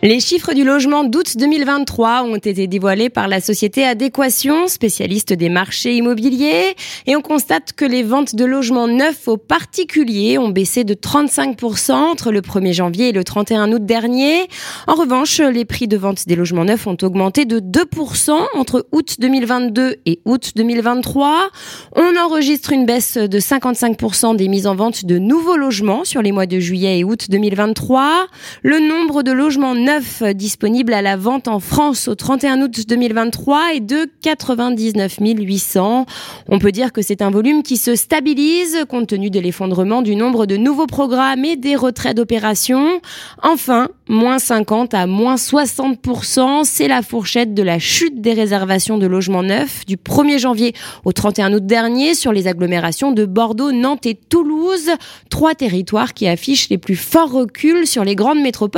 Les chiffres du logement d'août 2023 ont été dévoilés par la société Adéquation, spécialiste des marchés immobiliers, et on constate que les ventes de logements neufs aux particuliers ont baissé de 35% entre le 1er janvier et le 31 août dernier. En revanche, les prix de vente des logements neufs ont augmenté de 2% entre août 2022 et août 2023. On enregistre une baisse de 55% des mises en vente de nouveaux logements sur les mois de juillet et août 2023. Le nombre de logements disponible à la vente en France au 31 août 2023 est de 99 800. On peut dire que c'est un volume qui se stabilise compte tenu de l'effondrement du nombre de nouveaux programmes et des retraits d'opérations. Enfin, moins 50 à moins 60%, c'est la fourchette de la chute des réservations de logements neufs du 1er janvier au 31 août dernier sur les agglomérations de Bordeaux, Nantes et Toulouse, trois territoires qui affichent les plus forts reculs sur les grandes métropoles